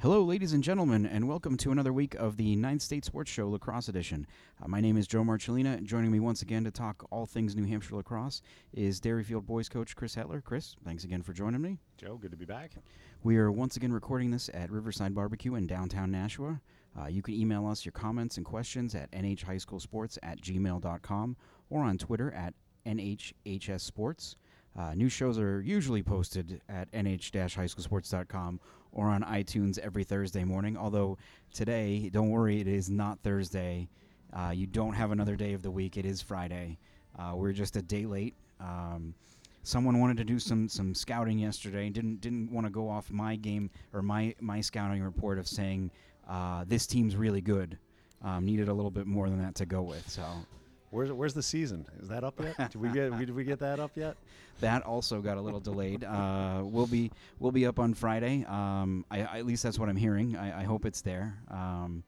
Hello, ladies and gentlemen, and welcome to another week of the Ninth State Sports Show Lacrosse Edition. Uh, my name is Joe Marcellina. Joining me once again to talk all things New Hampshire lacrosse is Derryfield boys coach Chris Hetler. Chris, thanks again for joining me. Joe, good to be back. We are once again recording this at Riverside Barbecue in downtown Nashua. Uh, you can email us your comments and questions at nhhighschoolsports at gmail.com or on Twitter at nhhssports. Uh, new shows are usually posted at nh-highschoolsports.com or on iTunes every Thursday morning. Although today, don't worry, it is not Thursday. Uh, you don't have another day of the week. It is Friday. Uh, we're just a day late. Um, someone wanted to do some some scouting yesterday. Didn't didn't want to go off my game or my my scouting report of saying uh, this team's really good. Um, needed a little bit more than that to go with. So Where's where's the season? Is that up yet? Did we get did we get that up yet? that also got a little delayed. Uh, we'll be we'll be up on Friday. Um, I, I- at least that's what I'm hearing. I, I hope it's there. Um,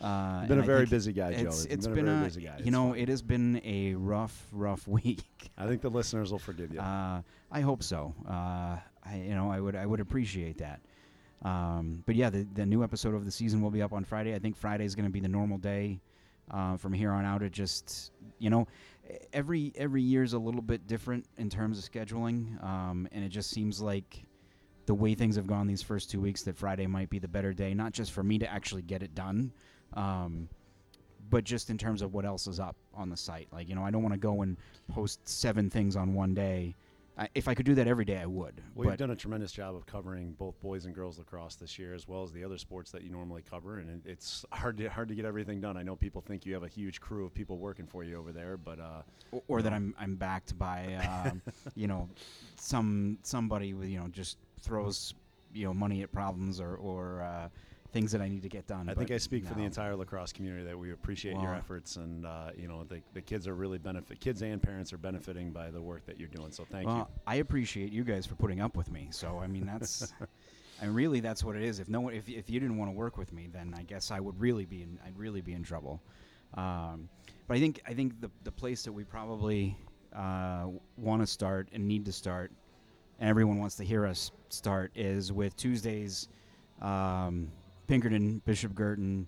uh, been a I very busy guy, Joe. It's, it's been a very a busy guy. you It's know fine. it has been a rough rough week. I think the listeners will forgive you. Uh, I hope so. Uh, I, you know, I would I would appreciate that. Um, but yeah, the, the new episode of the season will be up on Friday. I think Friday is going to be the normal day uh, from here on out. It just you know, every every year is a little bit different in terms of scheduling, um, and it just seems like the way things have gone these first two weeks that Friday might be the better day, not just for me to actually get it done. Um, but just in terms of what else is up on the site, like you know, I don't want to go and post seven things on one day. I, if I could do that every day, I would. well, you've done a tremendous job of covering both boys and girls lacrosse this year, as well as the other sports that you normally cover, and it, it's hard to hard to get everything done. I know people think you have a huge crew of people working for you over there, but uh, or, or that I'm I'm backed by um, you know some somebody with you know just throws you know money at problems or or uh, things that I need to get done. I think I speak for the entire lacrosse community that we appreciate your efforts, and uh, you know the, the kids are really benefit. Kids and parents are benefiting by the work that you're doing. So thank well, you. I appreciate you guys for putting up with me. So I mean that's. And really, that's what it is. If no one, if, if you didn't want to work with me, then I guess I would really be in. I'd really be in trouble. Um, but I think I think the the place that we probably uh, want to start and need to start, and everyone wants to hear us start, is with Tuesday's um, Pinkerton Bishop Guertin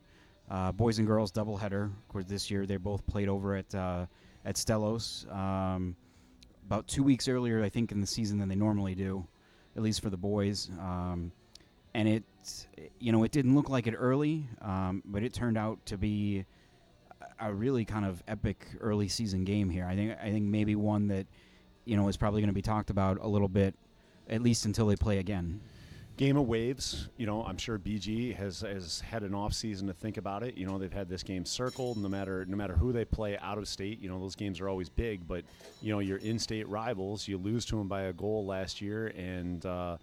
uh, boys and girls doubleheader. Of course, this year they both played over at uh, at Stellos. Um, about two weeks earlier, I think, in the season than they normally do, at least for the boys. Um, and it, you know, it didn't look like it early, um, but it turned out to be a- really kind of epic early season game here. I think, I think maybe one that, you know, is probably going to be talked about a little bit, at least until they play again. Game of Waves, you know, I'm sure BG has has had an off season to think about it. You know, they've had this game circled. No matter no matter who they play out of state, you know, those games are always big. But you know, your in-state rivals, you lose to them by a goal last year, and uh,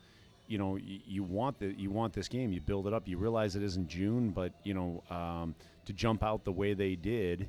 you know, you, want the you want this game. You build it up. You realize it isn't June, but you know, um, to jump out the way they did.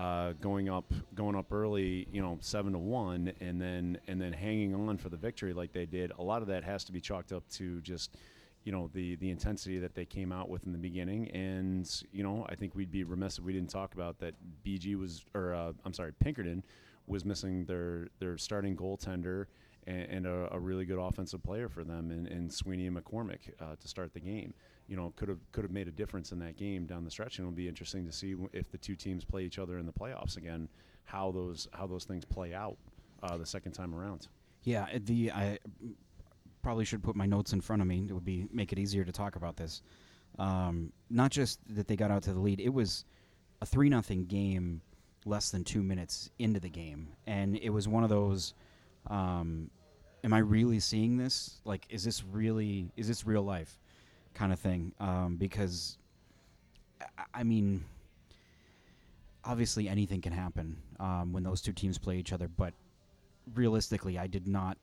Uh, going up, going up early, you know, seven to one, and then and then hanging on for the victory like they did. A lot of that has to be chalked up to just, you know, the the intensity that they came out with in the beginning. And you know, I think we'd be remiss if we didn't talk about that. BG was, or uh, I'm sorry, Pinkerton was missing their their starting goaltender and, and a, a really good offensive player for them in, Sweeney and McCormick uh, to start the game. You know, could have could have made a difference in that game down the stretch, and it'll be interesting to see if the two teams play each other in the playoffs again, how those how those things play out uh, the second time around. Yeah, the I probably should put my notes in front of me. It would be make it easier to talk about this. Um, not just that they got out to the lead; it was a three nothing game less than two minutes into the game, and it was one of those. Um, am I really seeing this? Like, is this really is this real life kind of thing? Um, because I- mean, obviously anything can happen um, when those two teams play each other, but realistically, I did not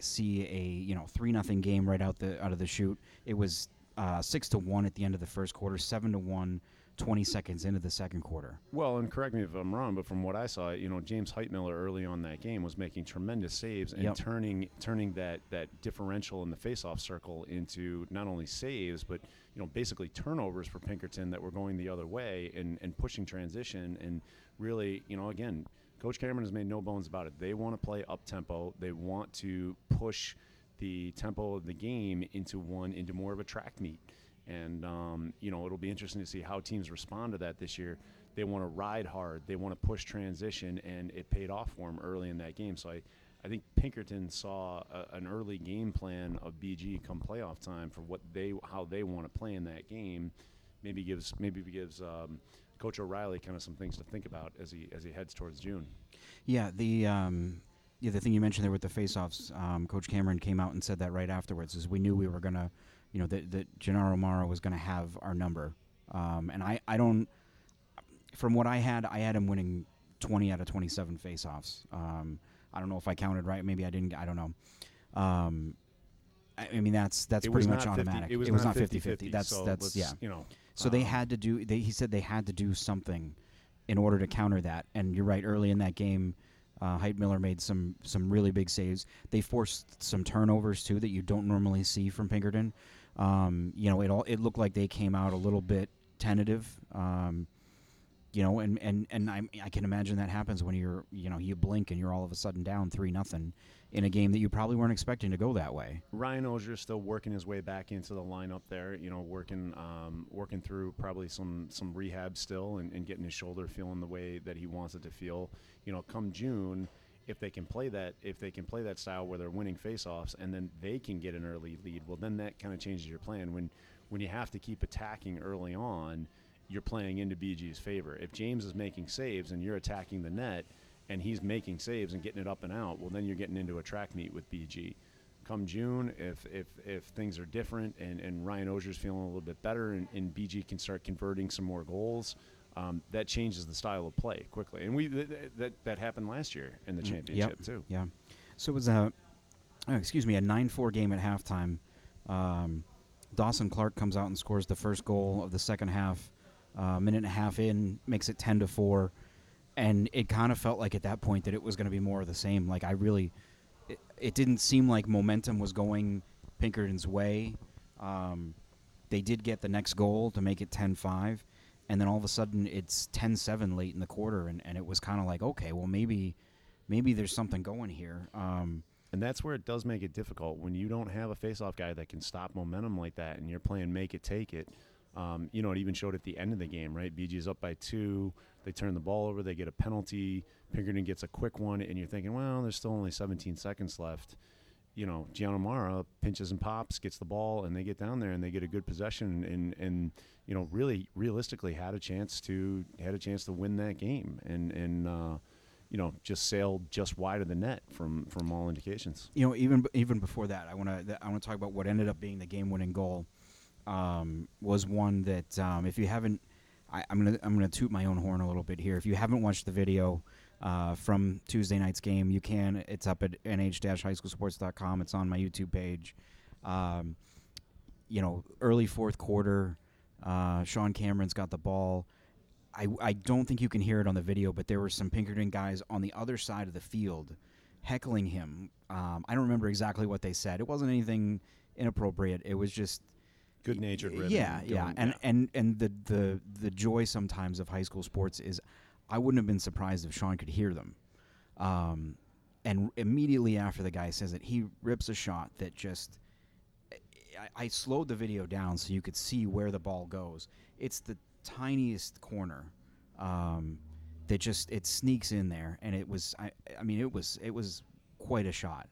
see a you know three nothing game right out the out of the chute. It was uh, six to one at the end of the first quarter, seven to one, 20 seconds into the second quarter. Well, and correct me if I'm wrong, but from what I saw, you know, James Heitmiller early on that game was making tremendous saves and Yep. turning turning that that differential in the faceoff circle into not only saves, but you know, basically turnovers for Pinkerton that were going the other way and and pushing transition and really, you know, again, Coach Cameron has made no bones about it. They want to play up tempo. They want to push the tempo of the game into one into more of a track meet And um, you know, it'll be interesting to see how teams respond to that this year. They want to ride hard. They want to push transition, and it paid off for them early in that game. So I, I think Pinkerton saw a, an early game plan of BG come playoff time for what they how they want to play in that game. Maybe gives maybe gives um, Coach O'Reilly kind of some things to think about as he as he heads towards June. Yeah, the um, yeah the thing you mentioned there with the faceoffs, um, Coach Cameron came out and said that right afterwards. Is we knew we were gonna, you know, that that Gennaro Morrow was gonna have our number, um, and I I don't. From what I had, I had him winning 20 out of 27 faceoffs. Um, I don't know if I counted right. Maybe I didn't. I don't know. Um, I, I mean, that's that's It pretty much not 50 automatic. it was not not 50-50. 50-50, That's so that's yeah. You know, So they um, had to do. They, he said they had to do something in order to counter that. And you're right. Early in that game, uh, Heitmiller made some some really big saves. They forced some turnovers too that you don't normally see from Pinkerton. Um, you know, it all it looked like they came out a little bit tentative. Um, you know, and and and I I can imagine that happens when you're you know you blink and you're all of a sudden down three nothing in a game that you probably weren't expecting to go that way. Ryan Ozier still working his way back into the lineup there. You know, working um, working through probably some some rehab still and, and getting his shoulder feeling the way that he wants it to feel. You know, come June, if they can play that if they can play that style where they're winning faceoffs and then they can get an early lead, well then that kind of changes your plan. When when you have to keep attacking early on, you're playing into BG's favor. If James is making saves and you're attacking the net and he's making saves and getting it up and out, well then you're getting into a track meet with BG. Come June, if if, if things are different and, and Ryan Ozier's feeling a little bit better and, and BG can start converting some more goals, um, that changes the style of play quickly. And we th- th- that that happened last year in the Mm, championship yep. too. Yeah. So it was a, oh, excuse me, a 9 4 game at halftime. Um, Dawson Clark comes out and scores the first goal of the second half. Uh, minute and a half in, makes it 10 to 4. And it kind of felt like at that point that it was going to be more of the same. Like, I really, it, it didn't seem like momentum was going Pinkerton's way. Um, they did get the next goal to make it 10 5. And then all of a sudden it's 10 7 late in the quarter. And, and it was kind of like, okay, well, maybe maybe there's something going here. Um, And that's where it does make it difficult when you don't have a face-off guy that can stop momentum like that, and you're playing make it take it. Um, you know, it even showed at the end of the game, right? BG is up by two. They turn the ball over. They get a penalty. Pinkerton gets a quick one, and you're thinking, well, there's still only 17 seconds left. You know, Gianna Mara pinches and pops, gets the ball, and they get down there and they get a good possession, and and you know, really realistically had a chance to had a chance to win that game, and and uh, you know, just sailed just wide of the net from from all indications. you know, even even before that, I want to I want to talk about what ended up being the game-winning goal. Um, was one that um, if you haven't, I, I'm gonna I'm gonna toot my own horn a little bit here. If you haven't watched the video uh, from Tuesday night's game, you can. It's up at nh-highschoolsports.com. It's on my YouTube page. Um, you know, early fourth quarter, uh, Sean Cameron's got the ball. I, I don't think you can hear it on the video, but there were some Pinkerton guys on the other side of the field heckling him. Um, I don't remember exactly what they said. It wasn't anything inappropriate. It was just Good natured. yeah, yeah, and and and the the the joy sometimes of high school sports is, I wouldn't have been surprised if Sean could hear them, um, and immediately after the guy says it, he rips a shot that just. I, I slowed the video down so you could see where the ball goes. It's the tiniest corner, um, that just it sneaks in there, and it was. I, I mean, it was it was quite a shot.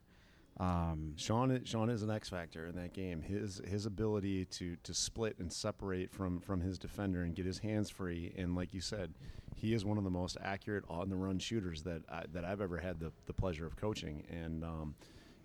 Um, Sean Sean is an X factor in that game. His his ability to to split and separate from from his defender and get his hands free, and like you said, he is one of the most accurate on the run shooters that I, that I've ever had the, the pleasure of coaching. And um,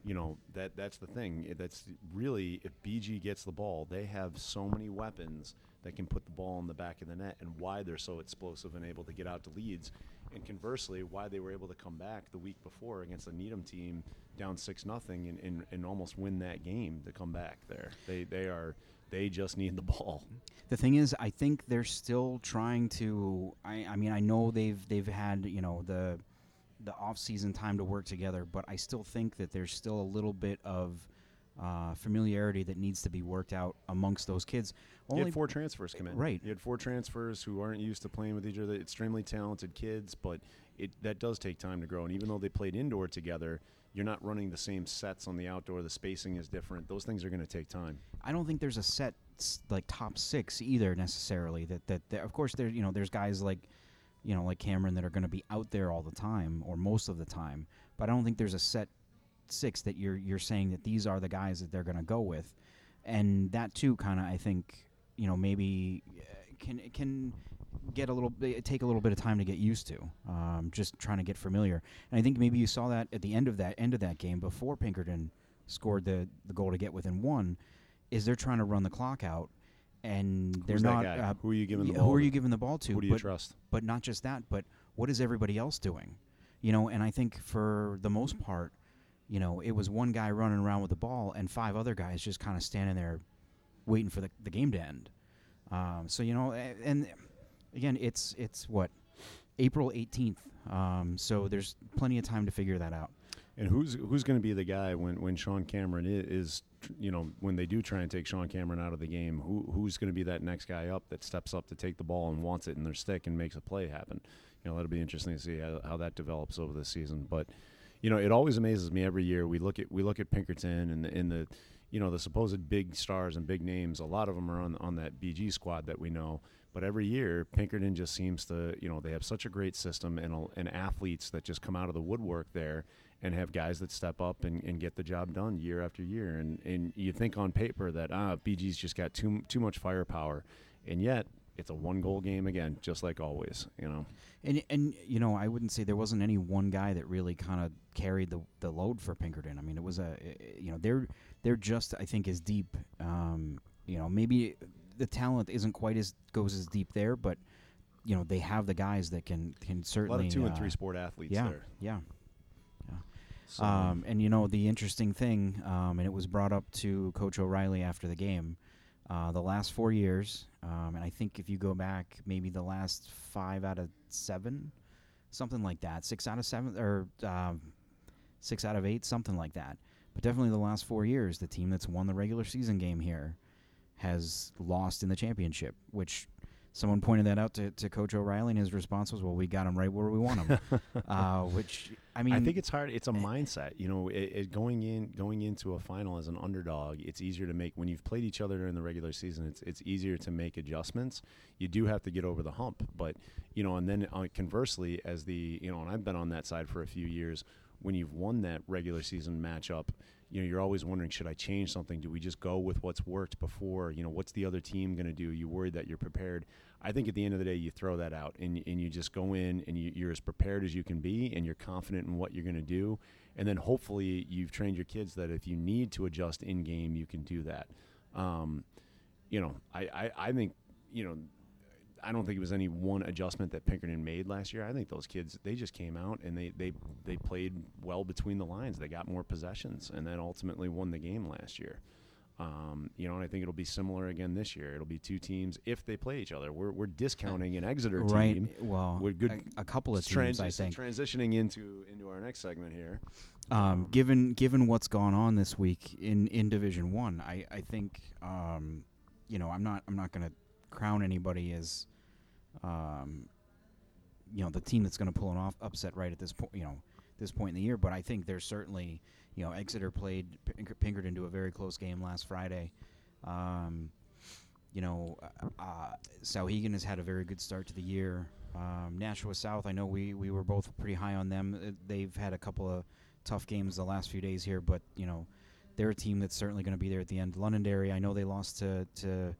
you know that that's the thing. That's really if BG gets the ball, they have so many weapons that can put the ball in the back of the net, and why they're so explosive and able to get out to leads. And conversely, why they were able to come back the week before against the Needham team down six nothing and, and, and almost win that game to come back there. They they are they just need the ball. The thing is, I think they're still trying to. I, I mean, I know they've they've had you know the the off season time to work together, but I still think that there's still a little bit of uh, familiarity that needs to be worked out amongst those kids. You had four transfers come in. Right. You had four transfers who aren't used to playing with each other. Extremely talented kids, but it that does take time to grow. And even though they played indoor together, you're not running the same sets on the outdoor. The spacing is different. Those things are going to take time. I don't think there's a set like top six either necessarily. That that, that of course there you know there's guys like you know like Cameron that are going to be out there all the time or most of the time, but I don't think there's a set six that you're you're saying that these are the guys that they're going to go with, and that too kind of I think you know maybe uh, can can get a little take a little bit of time to get used to um, just trying to get familiar and i think maybe you saw that at the end of that end of that game before pinkerton scored the the goal to get within one is they're trying to run the clock out and they're not uh, who are you giving the yeah, ball? who are to? you giving the ball to Who do you but, trust? but not just that but what is everybody else doing you know and i think for the most part you know it was one guy running around with the ball and five other guys just kind of standing there waiting for the, the game to end um, so you know and again it's it's what april 18th um, so there's plenty of time to figure that out And who's who's going to be the guy when when Sean Cameron i- is, you know, when they do try and take Sean Cameron out of the game? Who who's going to be that next guy up that steps up to take the ball and wants it in their stick and makes a play happen? You know, that'll be interesting to see how, how that develops over the season. But you know, it always amazes me every year. We look at we look at Pinkerton and the, in the you know the supposed big stars and big names. A lot of them are on on that BG squad that we know. But every year, Pinkerton just seems to, you know, they have such a great system and, and athletes that just come out of the woodwork there and have guys that step up and, and get the job done year after year. And, and you think on paper that, ah, BG's just got too, too much firepower. And yet, it's a one goal game again, just like always, you know. And and you know, I wouldn't say there wasn't any one guy that really kind of carried the the load for Pinkerton. I mean, it was a you know they're they're just I think as deep. Um, you know, maybe the talent isn't quite as goes as deep there, but you know they have the guys that can can certainly A certainly lot of two and uh, three sport athletes yeah, there. yeah. So, Um, and you know the interesting thing, um, and it was brought up to Coach O'Reilly after the game. Uh, the last four years, um, and I think if you go back, maybe the last five out of seven, something like that, six out of seven, or um, six out of eight, something like that. But definitely the last four years, the team that's won the regular season game here has lost in the championship, which someone pointed that out to, to Coach O'Reilly, and his response was, "Well, we got him right where we want him." uh, which I mean, I think it's hard. It's a mindset, you know. It, it going in, going into a final as an underdog, it's easier to make when you've played each other during the regular season. It's it's easier to make adjustments. You do have to get over the hump, but you know, and then uh, conversely, as the you know, and I've been on that side for a few years. When you've won that regular season matchup, you know, you're always wondering, should I change something? Do we just go with what's worked before? You know, what's the other team going to do? You worried that you're prepared. I think at the end of the day, you throw that out and, and you just go in and you, you're as prepared as you can be and you're confident in what you're going to do. And then hopefully you've trained your kids that if you need to adjust in game, you can do that. Um, you know, I, I, I think, you know, I don't think it was any one adjustment that Pinkerton made last year. I think those kids they just came out and they they they played well between the lines. They got more possessions and then ultimately won the game last year. Um, you know, and I think it'll be similar again this year. It'll be two teams if they play each other. We're we're discounting an Exeter team. right. Well, with good- a, a couple of teams, I think. transitioning into into our next segment here. Um, given given what's gone on this week in, in Division One, I I think um, you know I'm not I'm not going to crown anybody as um, you know the team that's going to pull an off upset right at this point you know this point in the year. But I think there's certainly you know Exeter played Pink- Pinkerton to a very close game last Friday. Um, you know, uh, uh, Souhegan has had a very good start to the year. Um, Nashua South, I know we, we were both pretty high on them. Uh, They've had a couple of tough games the last few days here, but you know, they're a team that's certainly going to be there at the end. Londonderry, I know they lost to to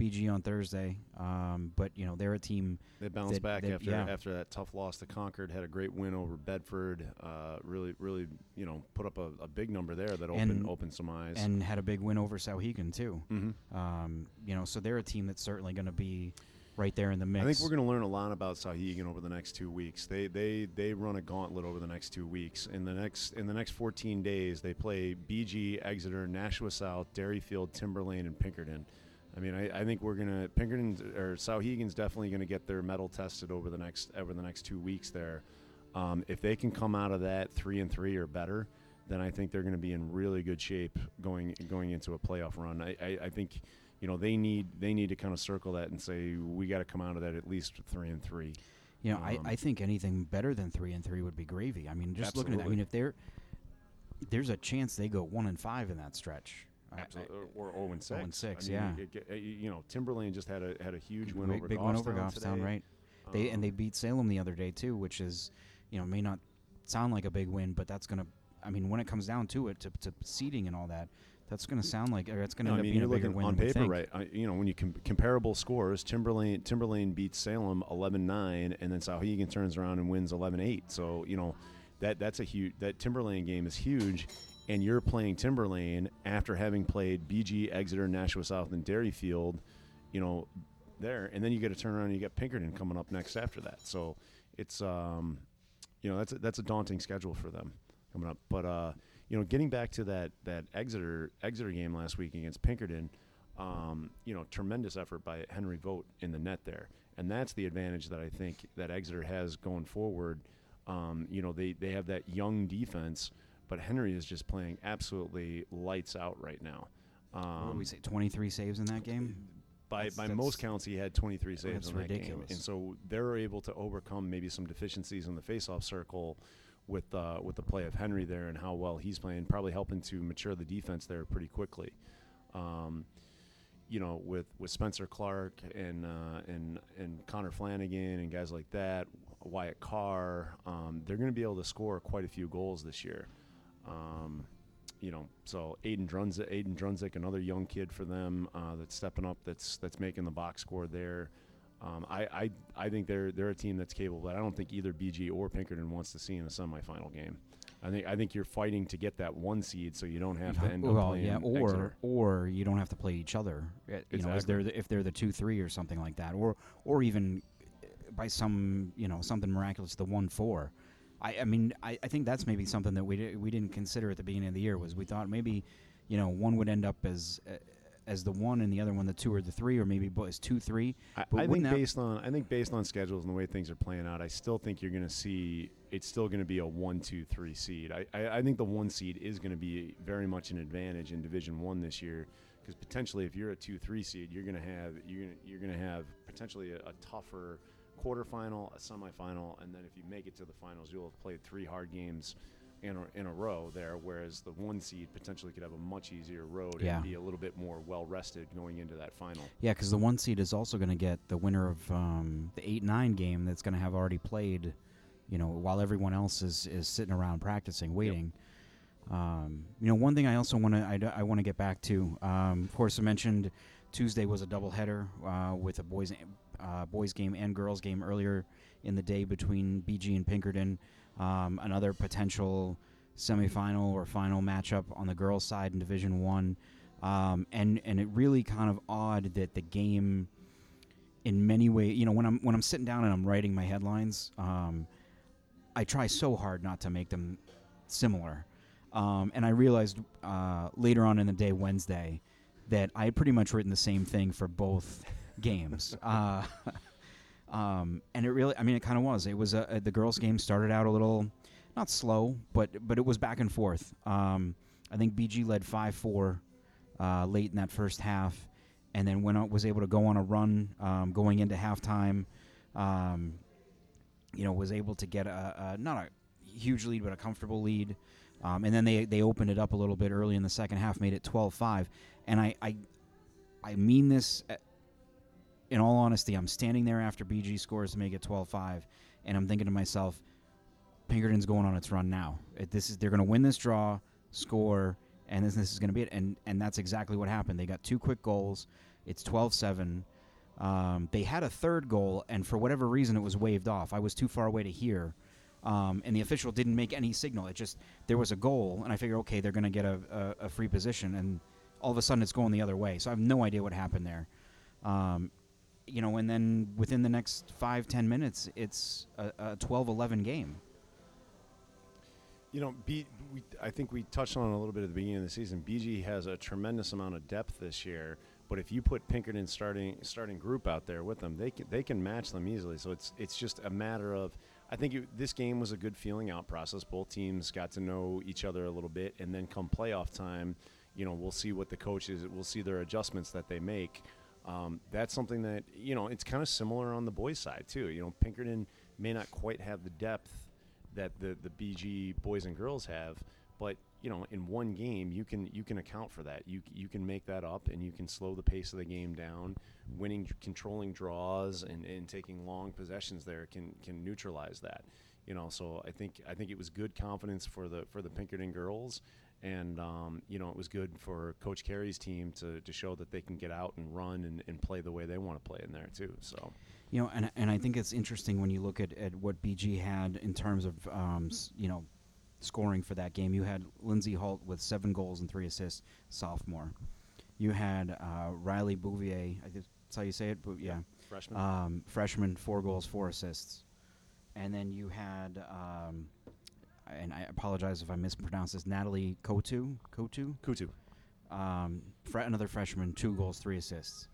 BG on Thursday, um, but you know they're a team. They bounced That- back that- after yeah. after that tough loss to Concord. Had a great win over Bedford. Uh, really, really, you know, put up a, a big number there that opened And- opened some eyes. and had a big win over Souhegan too. Mhm. Um, you know, so they're a team that's certainly going to be right there in the mix. I think we're going to learn a lot about Souhegan over the next two weeks. They they they run a gauntlet over the next two weeks. In the next in the next 14 days, they play BG, Exeter, Nashua South, Derryfield, Timberlane, and Pinkerton. I mean, I, I think we're gonna Pinkerton or Souhegan's definitely going to get their metal tested over the next over the next two weeks. There, um, if they can come out of that three and three or better, then I think they're going to be in really good shape going going into a playoff run. I, I, I think you know they need they need to kind of circle that and say we got to come out of that at least three and three. You know, Um, I, I think anything better than three and three would be gravy. I mean, just looking at that, I mean, if they're there's a chance they go one and five in that stretch. Absolutely, or, or 0 and 6. 0 and 6, I mean, yeah. it- uh, you know, Timberlane just had a had a huge win big, over big one over Goffstown, today. right? They and they Um, beat Salem the other day too, which is, you know, may not sound like a big win, but that's gonna. I mean, when it comes down to it, to, to seeding and all that, that's gonna sound like or it's gonna no, end I mean, up being you're a bigger looking win on than we paper, think. right? I, you know, when you com- comparable scores, Timberlane Timberlane beats Salem 11-9, and then Souhegan turns around and wins 11-8. So you know, that that's a huge that Timberlane game is huge, and you're playing Timberlane after having played BG, Exeter, Nashua South, and Derryfield, you know, there, and then you get to turn around and you get Pinkerton coming up next after that. So it's um, you know, that's a, that's a daunting schedule for them coming up. But uh, you know, getting back to that that Exeter Exeter game last week against Pinkerton, um, you know, tremendous effort by Henry Vogt in the net there, and that's the advantage that I think that Exeter has going forward. Um, you know, they they have that young defense, but Henry is just playing absolutely lights out right now. What Um, did we say? Twenty three saves in that game. by That's- by that's- most counts, he had 23 saves in that game, and so they're able to overcome maybe some deficiencies in the faceoff circle with uh, with the play of Henry there and how well he's playing, probably helping to mature the defense there pretty quickly. Um, you know, with, with Spencer Clark and uh, and and Connor Flanagan and guys like that, Wyatt Carr, um, they're going to be able to score quite a few goals this year. Um, you know, so Aiden Drunzik, Aiden Drunzik, another young kid for them uh, that's stepping up, that's that's making the box score there. Um, I, I I think they're they're a team that's capable. But I don't think either BG or Pinkerton wants to see in a semifinal game. I think I think you're fighting to get that one seed, so you don't have to end up playing yeah, or Exeter. or you don't have to play each other. uh, You know, as they're the, if they're the two three or something like that, or or even uh, by some you know something miraculous the one four. I, I mean I, I think that's maybe something that we di- we didn't consider at the beginning of the year was we thought maybe you know one would end up as uh, as the one and the other one the two or the three or maybe both as two three. I, But I think based on I think based on schedules and the way things are playing out, I still think you're going to see it's still going to be a one, two, three seed. I, I, I think the one seed is going to be very much an advantage in Division One this year because potentially if you're a two, three seed, you're going to have you're gonna, you're going to have potentially a, a tougher quarterfinal, a semifinal, and then if you make it to the finals, you'll have played three hard games. In a, in a row there, whereas the one seed potentially could have a much easier road Yeah. and be a little bit more well rested going into that final. Yeah, because the one seed is also going to get the winner of um, the eight nine game that's going to have already played, you know, while everyone else is, is sitting around practicing, waiting. Um, you know, one thing I also want to I, d- I want to get back to. Um, of course, I mentioned Tuesday was a doubleheader uh, with a boys uh, boys game and girls game earlier in the day between BG and Pinkerton. Um, another potential semifinal or final matchup on the girls' side in Division One, um, and and it really kind of odd that the game, in many ways, you know, when I'm when I'm sitting down and I'm writing my headlines, um, I try so hard not to make them similar. Um, and I realized uh, later on in the day, Wednesday, that I had pretty much written the same thing for both games. Uh, um, and it really, I mean, it kind of was. It was a, the girls' game started out a little, not slow, but but it was back and forth. Um, I think BG led five four uh, late in that first half, and then went out, was able to go on a run um, going into halftime. Um, you know, was able to get a, a not a huge lead, but a comfortable lead. Um, and then they, they opened it up a little bit early in the second half, made it 12-5. And I, I, I mean this uh, in all honesty. I'm standing there after BG scores to make it 12-5, and I'm thinking to myself, Pinkerton's going on its run now. It, this is they're going to win this draw, score, and this, this is going to be it. And and that's exactly what happened. They got two quick goals. It's 12-7. Um, they had a third goal, and for whatever reason, it was waved off. I was too far away to hear, um, and the official didn't make any signal. It just there was a goal, and I figured, okay, they're going to get a, a, a free position, and all of a sudden it's going the other way. So I have no idea what happened there. Um, you know, and then within the next five ten minutes, it's a, a 12-11 game. You know, B, we, I think we touched on a little bit at the beginning of the season. BG has a tremendous amount of depth this year, but if you put Pinkerton starting starting group out there with them, they can they can match them easily. So it's it's just a matter of. I think it, this game was a good feeling out process. Both teams got to know each other a little bit, and then come playoff time, you know, we'll see what the coaches, we'll see their adjustments that they make. Um, that's something that you know it's kind of similar on the boys' side too. You know, Pinkerton may not quite have the depth that the the BG boys and girls have, but you know, in one game, you can you can account for that. You you can make that up, and you can slow the pace of the game down. Winning, controlling draws, and, and taking long possessions there can can neutralize that. You know, so I think I think it was good confidence for the for the Pinkerton girls, and um, you know it was good for Coach Carey's team to, to show that they can get out and run and, and play the way they want to play in there too. So, you know, and and I think it's interesting when you look at, at what BG had in terms of um, you know scoring for that game. You had Lindsay Holt with seven goals and three assists, sophomore. You had uh, Riley Bouvier. I think that's how you say it. But yeah, freshman. um, freshman, four goals, four assists, and then you had. Um, and I apologize if I mispronounce this. Natalie Kotu, Kotu, Kutu. um, fre- another freshman, two goals, three assists.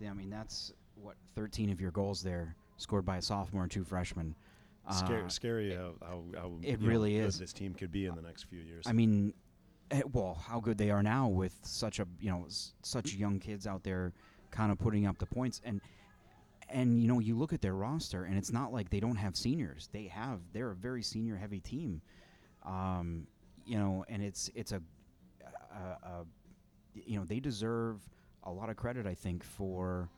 Yeah, I mean that's what 13 of your goals there scored by a sophomore and two freshmen. Scary, Uh, scary how, how, how it know, really good is. this team could be in the next few years. I mean, eh, well, how good they are now with such a you know s- such young kids out there, kind of putting up the points and and you know you look at their roster and it's not like they don't have seniors. They have they're a very senior heavy team, um, you know, and it's it's a, a, a you know they deserve a lot of credit I think for.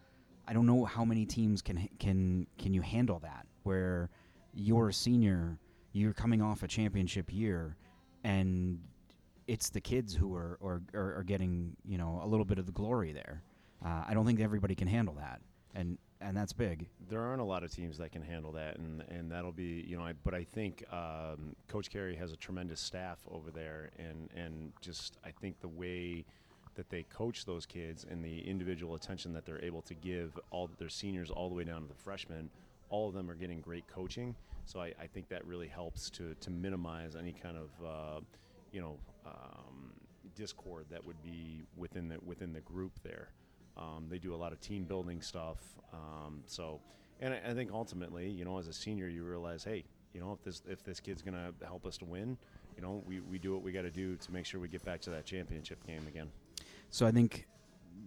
I don't know how many teams can can can you handle that where you're a senior, you're coming off a championship year, and it's the kids who are are, are, are getting you know a little bit of the glory there. Uh, I don't think everybody can handle that, and and that's big. there aren't a lot of teams that can handle that, and, and that'll be you know. I, but I think um, Coach Carey has a tremendous staff over there, and and just I think the way that they coach those kids and the individual attention that they're able to give all their seniors all the way down to the freshmen, all of them are getting great coaching. So I, I think that really helps to to minimize any kind of uh, you know um, discord that would be within the within the group there. Um, they do a lot of team building stuff. Um, so, and I, I think ultimately, you know, as a senior, you realize, hey, you know, if this if this kid's gonna help us to win, you know, we, we do what we got to do to make sure we get back to that championship game again. So I think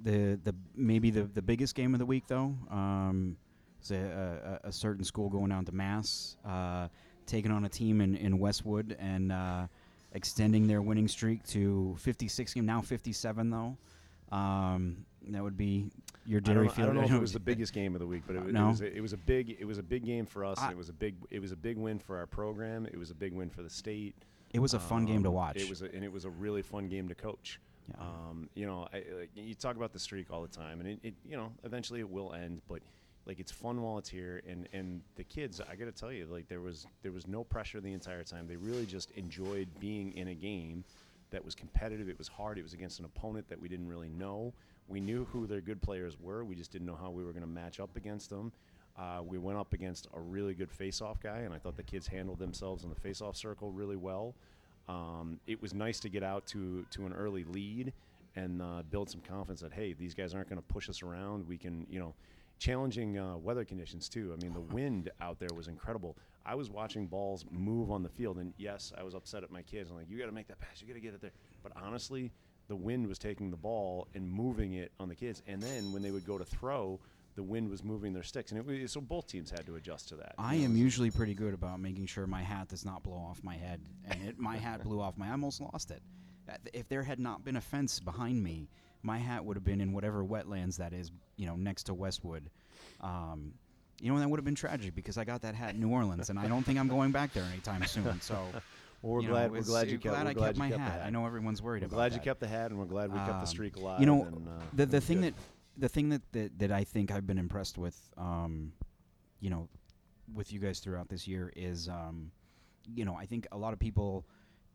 the the maybe the the biggest game of the week though um, is a, a, a certain school going down to Mass, uh, taking on a team in, in Westwood and uh, extending their winning streak to 56 game now 57 though. Um, that would be your I don't, Dairy know, I don't know if it was the biggest game of the week, but it, Uh, was, no. it, was a, it was a big it was a big game for us. I- and it was a big it was a big win for our program. It was a big win for the state. It was a fun game to Um, watch. It was, a, and it was a really fun game to coach. Yeah. Um, you know, I, like, you talk about the streak all the time, and it, it, you know, eventually it will end. But like, it's fun while it's here, and and the kids, I got to tell you, like, there was there was no pressure the entire time. They really just enjoyed being in a game that was competitive. It was hard. It was against an opponent that we didn't really know. We knew who their good players were. We just didn't know how we were going to match up against them. Uh, we went up against a really good face-off guy, and I thought the kids handled themselves in the face-off circle really well. Um, it was nice to get out to to an early lead and uh, build some confidence that hey, these guys aren't going to push us around. We can, you know, challenging uh, weather conditions too. I mean, the wind out there was incredible. I was watching balls move on the field, and yes, I was upset at my kids. I'm like, you got to make that pass. You got to get it there. But honestly, the wind was taking the ball and moving it on the kids. And then when they would go to throw, the wind was moving their sticks, and it was, so both teams had to adjust to that. I know, am usually pretty good about making sure my hat does not blow off my head, and it, my hat blew off my. I almost lost it. If there had not been a fence behind me, my hat would have been in whatever wetlands that is, you know, next to Westwood. Um, you know, that would have been tragic because I got that hat in New Orleans, and I don't think I'm going back there anytime soon. So, Well, we're you know, glad. we're glad you kept. glad we're I kept my kept the hat. I know everyone's worried We're about glad that. you kept the hat, and we're glad we kept the Um, streak alive. you know, and, uh, the the thing good. that the thing that, that that I think I've been impressed with, um, you know, with you guys throughout this year is, um, you know, I think a lot of people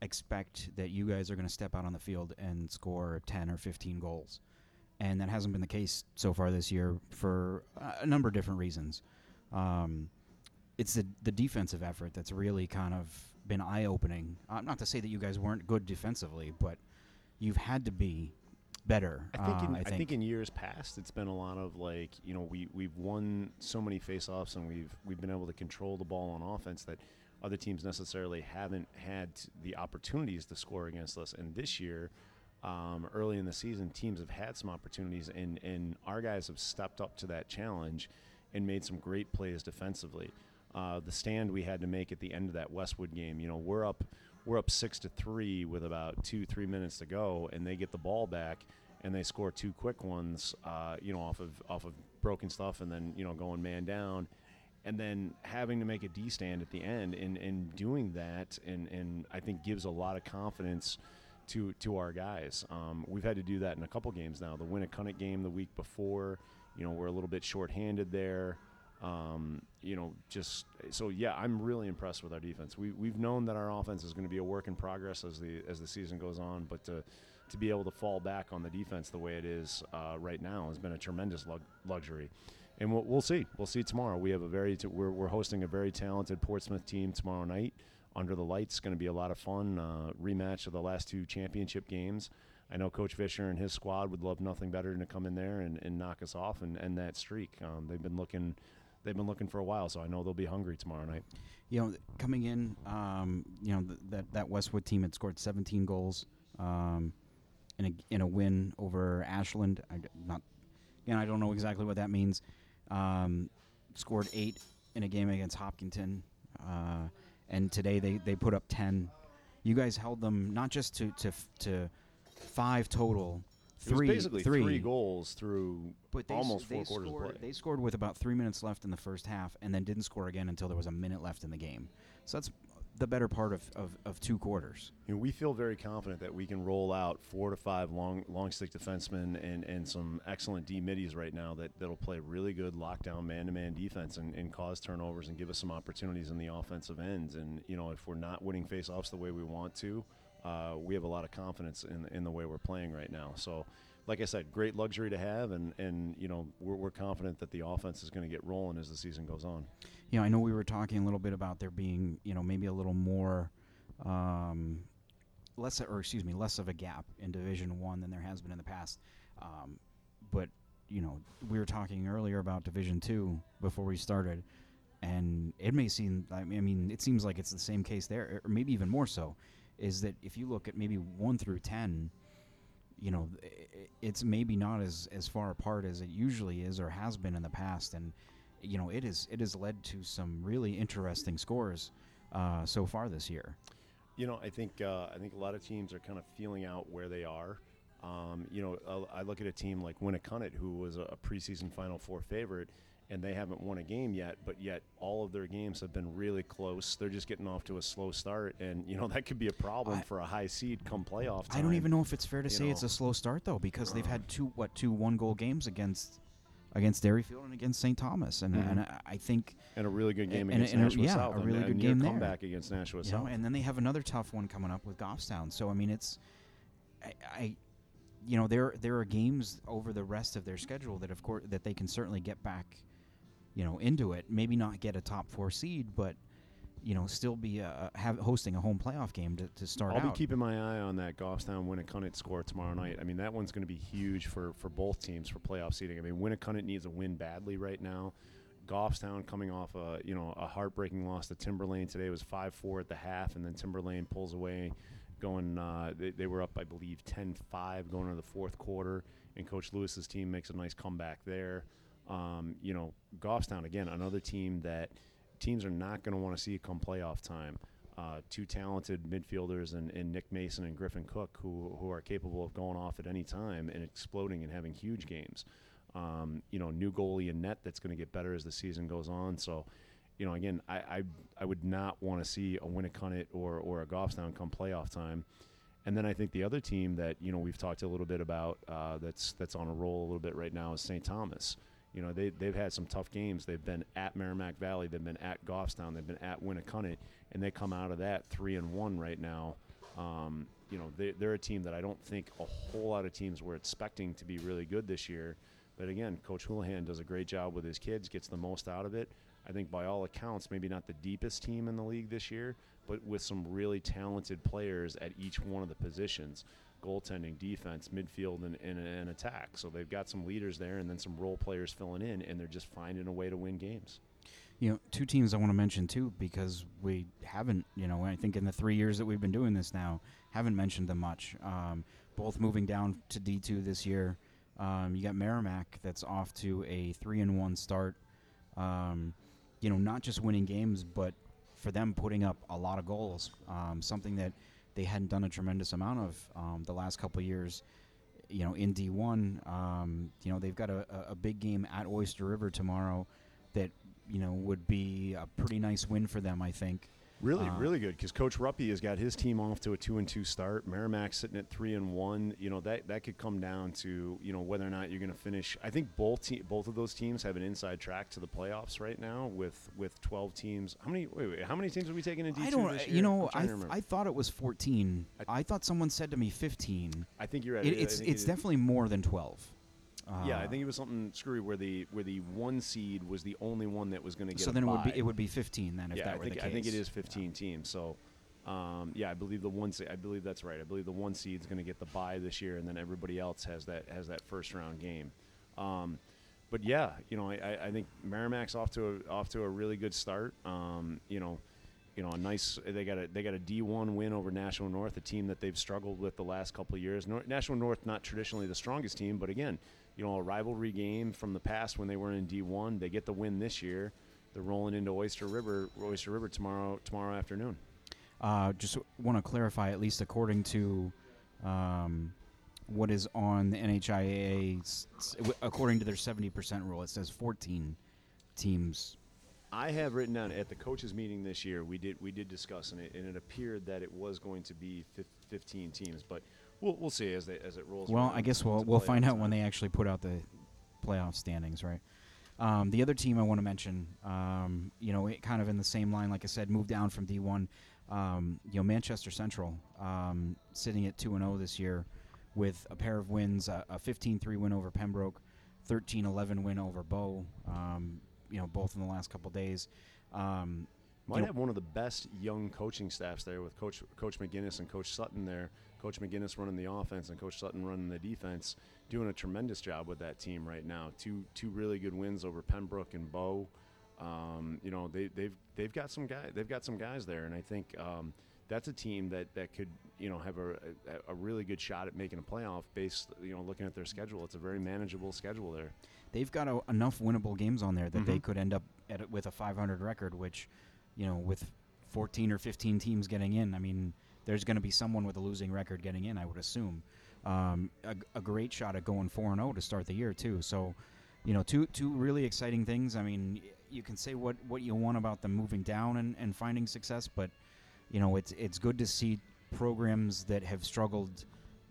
expect that you guys are going to step out on the field and score ten or fifteen goals, and that hasn't been the case so far this year for a- a number of different reasons. Um, it's the the defensive effort that's really kind of been eye opening. Uh, not to say that you guys weren't good defensively, but you've had to be better. I think, uh, in, I I think. think in years past, it's been a lot of like you know we we've won so many faceoffs and we've we've been able to control the ball on offense that other teams necessarily haven't had the opportunities to score against us. And this year, um, early in the season, teams have had some opportunities, and and our guys have stepped up to that challenge and made some great plays defensively. Uh, the stand we had to make at the end of that Westwood game, you know, we're up we're up six to three with about two three minutes to go, and they get the ball back and they score two quick ones, uh, you know, off of off of broken stuff, and then you know going man down, and then having to make a D stand at the end, and and doing that, and and I think gives a lot of confidence to to our guys. Um, we've had to do that in a couple games now. The Winnacunnet game the week before, you know, we're a little bit shorthanded there. Um, you know, just so yeah, I'm really impressed with our defense. We we've known that our offense is going to be a work in progress as the as the season goes on, but to to be able to fall back on the defense the way it is uh, right now has been a tremendous lug- luxury. And we'll, we'll, see. We'll see tomorrow. We have a very t- we're, we're hosting a very talented Portsmouth team tomorrow night under the lights. Going to be a lot of fun. Uh, rematch of the last two championship games. I know Coach Fisher and his squad would love nothing better than to come in there and, and knock us off and end that streak. Um, they've been looking they've been looking for a while, so I know they'll be hungry tomorrow night. You know, coming in, um, you know th- that that Westwood team had scored 17 goals. Um, in a in a win over Ashland. I not again I don't know exactly what that means. Um, scored eight in a game against Hopkinton, uh, and today they, they put up ten. You guys held them not just to to to five total. Three, basically three, three goals through but they, almost they four quarters scored, of play. They scored with about three minutes left in the first half, and then didn't score again until there was a minute left in the game. So that's the better part of, of, of two quarters. You know, we feel very confident that we can roll out four to five long long stick defensemen and, and some excellent D middies right now that, that'll play really good lockdown man to man defense and, and cause turnovers and give us some opportunities in the offensive ends. And, you know, if we're not winning faceoffs the way we want to, uh, we have a lot of confidence in, in the way we're playing right now. So, like I said, great luxury to have, and, and you know we're, we're confident that the offense is going to get rolling as the season goes on. Know, I know we were talking a little bit about there being, you know, maybe a little more, um, less, or excuse me, less of a gap in Division One than there has been in the past. Um, but you know, we were talking earlier about Division Two before we started, and it may seem, I mean, it seems like it's the same case there, or maybe even more so. Is that if you look at maybe one through ten, you know, it's maybe not as as far apart as it usually is or has been in the past, and you know, it is it has led to some really interesting scores uh, so far this year. You know, I think uh, I think a lot of teams are kind of feeling out where they are. Um, you know, I look at a team like Winnacunnet, who was a preseason Final Four favorite, and they haven't won a game yet, but yet all of their games have been really close. They're just getting off to a slow start, and you know that could be a problem I, for a high seed come playoff time. I don't even know if it's fair to say know. it's a slow start though, because they've had two what two one goal games against against Derryfield and against St. Thomas, and, mm-hmm. and I, I think and a really good game and, against and Nashua a, yeah, South, a really and, good and game there. comeback against Nashua you South, know, and then they have another tough one coming up with Goffstown. So I mean, it's I, I you know there there are games over the rest of their schedule that of course that they can certainly get back you know into it maybe not get a top four seed but you know still be uh, have hosting a home playoff game to, to start I'll out. be keeping my eye on that Goffstown Winnacunnet score tomorrow night. I mean that one's going to be huge for for both teams for playoff seeding. I mean Winnacunnet needs a win badly right now. Goffstown coming off a you know a heartbreaking loss to Timberlane today was five four at the half and then Timberlane pulls away going uh, they, they were up I believe 10-5 going into the fourth quarter and Coach Lewis's team makes a nice comeback there. Um, you know, Goffstown again, another team that teams are not going to want to see come playoff time. Uh, two talented midfielders and, and, Nick Mason and Griffin Cook, who who are capable of going off at any time and exploding and having huge games. Um, you know, new goalie in net that's going to get better as the season goes on. So, you know, again, I I, I would not want to see a Winnacunnet or or a Goffstown come playoff time. And then I think the other team that you know we've talked a little bit about uh, that's that's on a roll a little bit right now is St. Thomas. You know, they, they've had some tough games. They've been at Merrimack Valley. They've been at Goffstown. They've been at Winnacunnet. And they come out of that 3 and 1 right now. Um, you know, they, they're a team that I don't think a whole lot of teams were expecting to be really good this year. But again, Coach Houlihan does a great job with his kids, gets the most out of it. I think by all accounts, maybe not the deepest team in the league this year, but with some really talented players at each one of the positions goaltending, defense, midfield, and, and, and, attack. So they've got some leaders there and then some role players filling in, and they're just finding a way to win games. You know, two teams I want to mention too because we haven't, you know, I think in the three years that we've been doing this now, haven't mentioned them much. Um, both moving down to D2 this year. Um, you got Merrimack that's off to a three and one start. Um, you know, not just winning games, but for them putting up a lot of goals, um, something that they hadn't done a tremendous amount of um, the last couple years. You know, in D1, um, you know they've got a- a big game at Oyster River tomorrow that you know would be a pretty nice win for them. I think. Really, Uh, really good because Coach Ruppy has got his team off to a two and two start. Merrimack sitting at three and one. You know that that could come down to you know whether or not you're going to finish. I think both te- both of those teams have an inside track to the playoffs right now with with 12 teams. How many? Wait, wait. How many teams are we taking in D2 I don't. this You know, I, th- I thought it was 14. I- I, thought someone said to me 15. I think you're right. It, it's it's it- definitely more than 12. Yeah, I Uh, think it was something screwy where the where the one seed was the only one that was going to get. so then it would be it would be 15 then if yeah, that I were think the case. I think it is 15 teams. So, um, yeah, I believe the one. Se- I believe that's right. I believe the one seed is going to get the bye this year, and then everybody else has that has that first round game. Um, but yeah, you know, I, I, think Merrimack's off to a, off to a really good start. Um, you know, you know, a nice. They got a they got a D1 win over Nashua North, a team that they've struggled with the last couple of years. Nor- Nashua North not traditionally the strongest team, but again, you know, a rivalry game from the past when they were in D1. They get the win this year. They're rolling into Oyster River, Oyster River tomorrow tomorrow afternoon. Uh, just want to clarify, at least according to um, what is on the NHIAA, s- s- w- according to their 70% rule, it says 14 teams. I have written down at the coaches meeting this year. We did we did discuss and it, and it appeared that it was going to be 15 teams, but we'll we'll see as they, as it rolls. Well, I guess we'll we'll find out when they actually put out the playoff standings, right? Um, the other team I want to mention, um, you know, it kind of in the same line, like I said, moved down from D1. Um, you know, Manchester Central um, sitting at two and zero this year, with a pair of wins, a, a 15-3 win over Pembroke, 13-11 win over Bow. Um, you know, both in the last couple days. Um, Might have one of the best young coaching staffs there with Coach Coach McGinnis and Coach Sutton there. Coach McGinnis running the offense and Coach Sutton running the defense, doing a tremendous job with that team right now. Two two really good wins over Pembroke and Bow. Um, you know they, they've they've got some guy they've got some guys there, and I think um, that's a team that, that could you know have a, a, a really good shot at making a playoff based you know looking at their schedule. It's a very manageable schedule there. they've got a, enough winnable games on there that they Mhm. could end up at, with a 500 record, which, you know, with 14 or 15 teams getting in, I mean, there's going to be someone with a losing record getting in, I would assume. Um, a, a great shot at going 4 and 0 to start the year too. So, you know, two two really exciting things. I mean, you can say what what you want about them moving down and, and finding success, but you know, it's it's good to see programs that have struggled.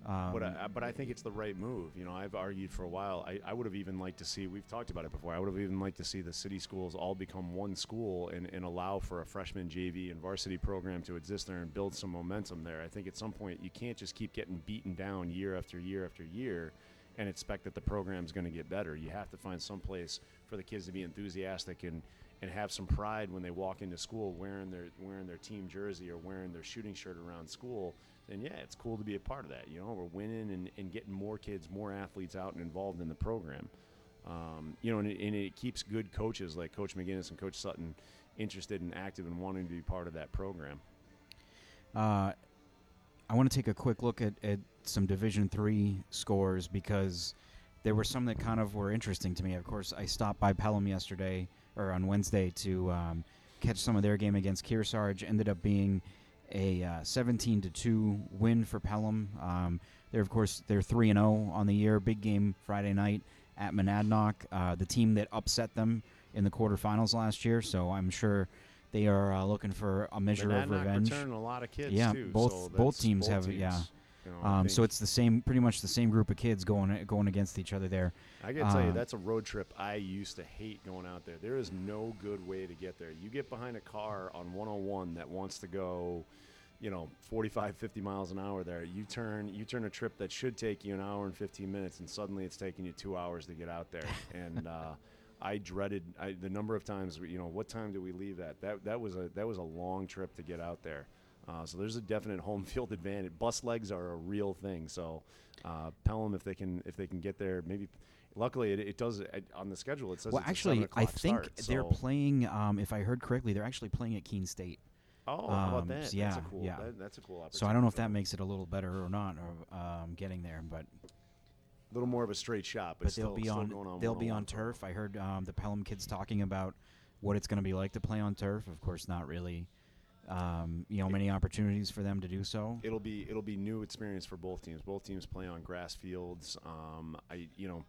Um, but I, but I think it's the right move. You know, I've argued for a while. I, I would have even liked to see. We've talked about it before. I would have even liked to see the city schools all become one school and, and allow for a freshman JV and varsity program to exist there and build some momentum there. I think at some point you can't just keep getting beaten down year after year after year and expect that the program's going to get better. You have to find some place for the kids to be enthusiastic and and have some pride when they walk into school wearing their wearing their team jersey or wearing their shooting shirt around school. Then yeah, it's cool to be a part of that. You know, we're winning and, and getting more kids, more athletes out and involved in the program. Um, you know, and it, and it keeps good coaches like Coach McGinnis and Coach Sutton interested and active and wanting to be part of that program. Uh, I want to take a quick look at, at some Division Three scores because there were some that kind of were interesting to me. Of course, I stopped by Pelham yesterday or on Wednesday to um, catch some of their game against Kearsarge. Ended up being a uh, 17 to two win for Pelham. Um, they're of course they're three and zero on the year. Big game Friday night at Monadnock, uh, the team that upset them in the quarterfinals last year. So I'm sure they are uh, looking for a measure of Monadnock revenge. returning a lot of kids Yeah, too. both- so both teams have- yeah. You know, Um, so it's the same, pretty much the same group of kids going going against each other there. I gotta tell you, Uh, that's a road trip I used to hate going out there. There is no good way to get there. You get behind a car on 101 that wants to go, you know, 45, 50 miles an hour there. You turn you turn a trip that should take you an hour and 15 minutes, and suddenly it's taking you two hours to get out there. And uh, I dreaded I, the number of times. You know, what time do we leave at? That that was a that was a long trip to get out there. Uh, so there's a definite home field advantage. Bus legs are a real thing. So uh, Pelham, if they can if they can get there, maybe. Luckily, it, it does it, on the schedule. It says well, it's a seven actually, I think start, they're so- playing. Um, if I heard correctly, they're actually playing at Keene State. Oh, how about um, that? yeah, that's a cool. yeah. That, that's a cool opportunity. So I don't know if that makes it a little better or not, or um, getting there. But a little more of a straight shot, but, but still, they'll be on, on they'll be on for a while. turf. I heard um, the Pelham kids talking about what it's going to be like to play on turf. Of course, not really Um, you know, many opportunities for them to do so. It'll be it'll be new experience for both teams. Both teams play on grass fields. Um, I you know,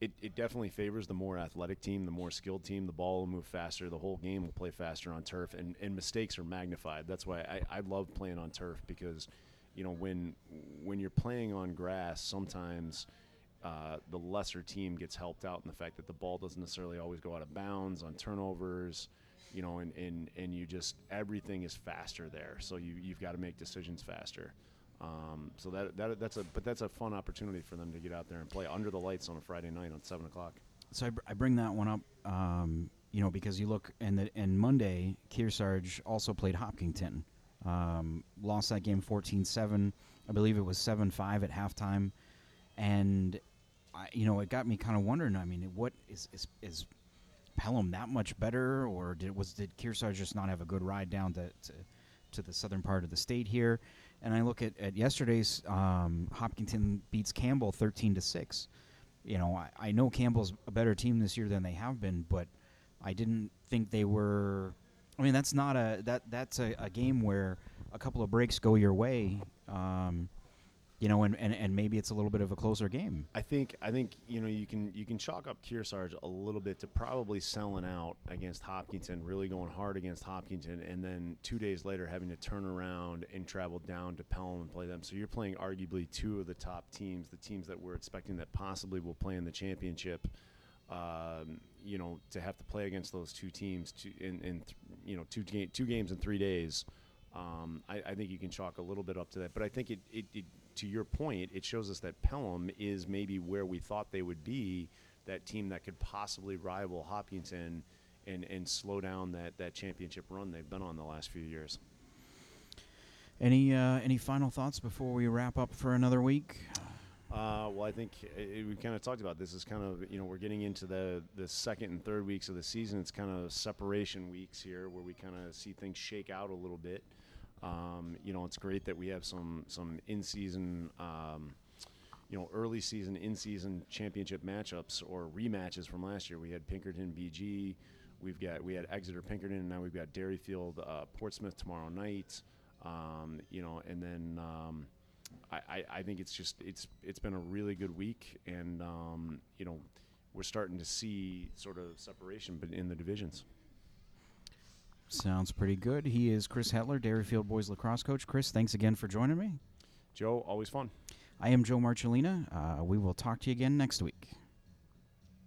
it, it definitely favors the more athletic team, the more skilled team. The ball will move faster. The whole game will play faster on turf, and, and mistakes are magnified. That's why I, I love playing on turf because, you know, when when you're playing on grass, sometimes uh, the lesser team gets helped out in the fact that the ball doesn't necessarily always go out of bounds on turnovers you know, and, and, and you just everything is faster there. So you you've got to make decisions faster. Um, so that, that that's a but that's a fun opportunity for them to get out there and play under the lights on a Friday night on seven o'clock. So I, br- I bring that one up, um, you know, because you look and the and Monday, Kearsarge also played Hopkinton, um, lost that game 14-7. I believe it was 7-5 at halftime, and I, you know, it got me kind of wondering. I mean, what is is is Pelham that much better, or did was did Kearsarge just not have a good ride down to, to, to the southern part of the state here? And I look at, at yesterday's um, Hopkinton beats Campbell thirteen to six. You know, I, I know Campbell's a better team this year than they have been, but I didn't think they were. I mean, that's not a that that's a, a game where a couple of breaks go your way. Um, you know, and, and, and maybe it's a little bit of a closer game. I think I think you know you can you can chalk up Kearsarge a little bit to probably selling out against Hopkinton, really going hard against Hopkinton, and then two days later having to turn around and travel down to Pelham and play them. So you're playing arguably two of the top teams, the teams that we're expecting that possibly will play in the championship. Um, you know, to have to play against those two teams in, in th- you know two ga- two games in three days. Um, I, I, think you can chalk a little bit up to that, but I think it, it, it to your point, it shows us that Pelham is maybe where we thought they would be, that team that could possibly rival Hopkinton and, and slow down that, that championship run they've been on the last few years. Any uh, any final thoughts before we wrap up for another week? Uh, well, I think it, we kind of talked about this. Is kind of you know we're getting into the the second and third weeks of the season. It's kind of separation weeks here where we kind of see things shake out a little bit. Um, you know, it's great that we have some some in season, um, you know, early season, in season championship matchups or rematches from last year. We had Pinkerton BG, we've got we had Exeter Pinkerton, and now we've got Derryfield uh, Portsmouth tomorrow night. Um, you know, and then um, I, I, I, think it's just it's it's been a really good week, and um, you know, we're starting to see sort of separation, but in the divisions. Sounds pretty good. He is Chris Hetler, Derryfield Boys lacrosse coach. Chris, thanks again for joining me. Joe, always fun. I am Joe Marcellina. Uh, we will talk to you again next week.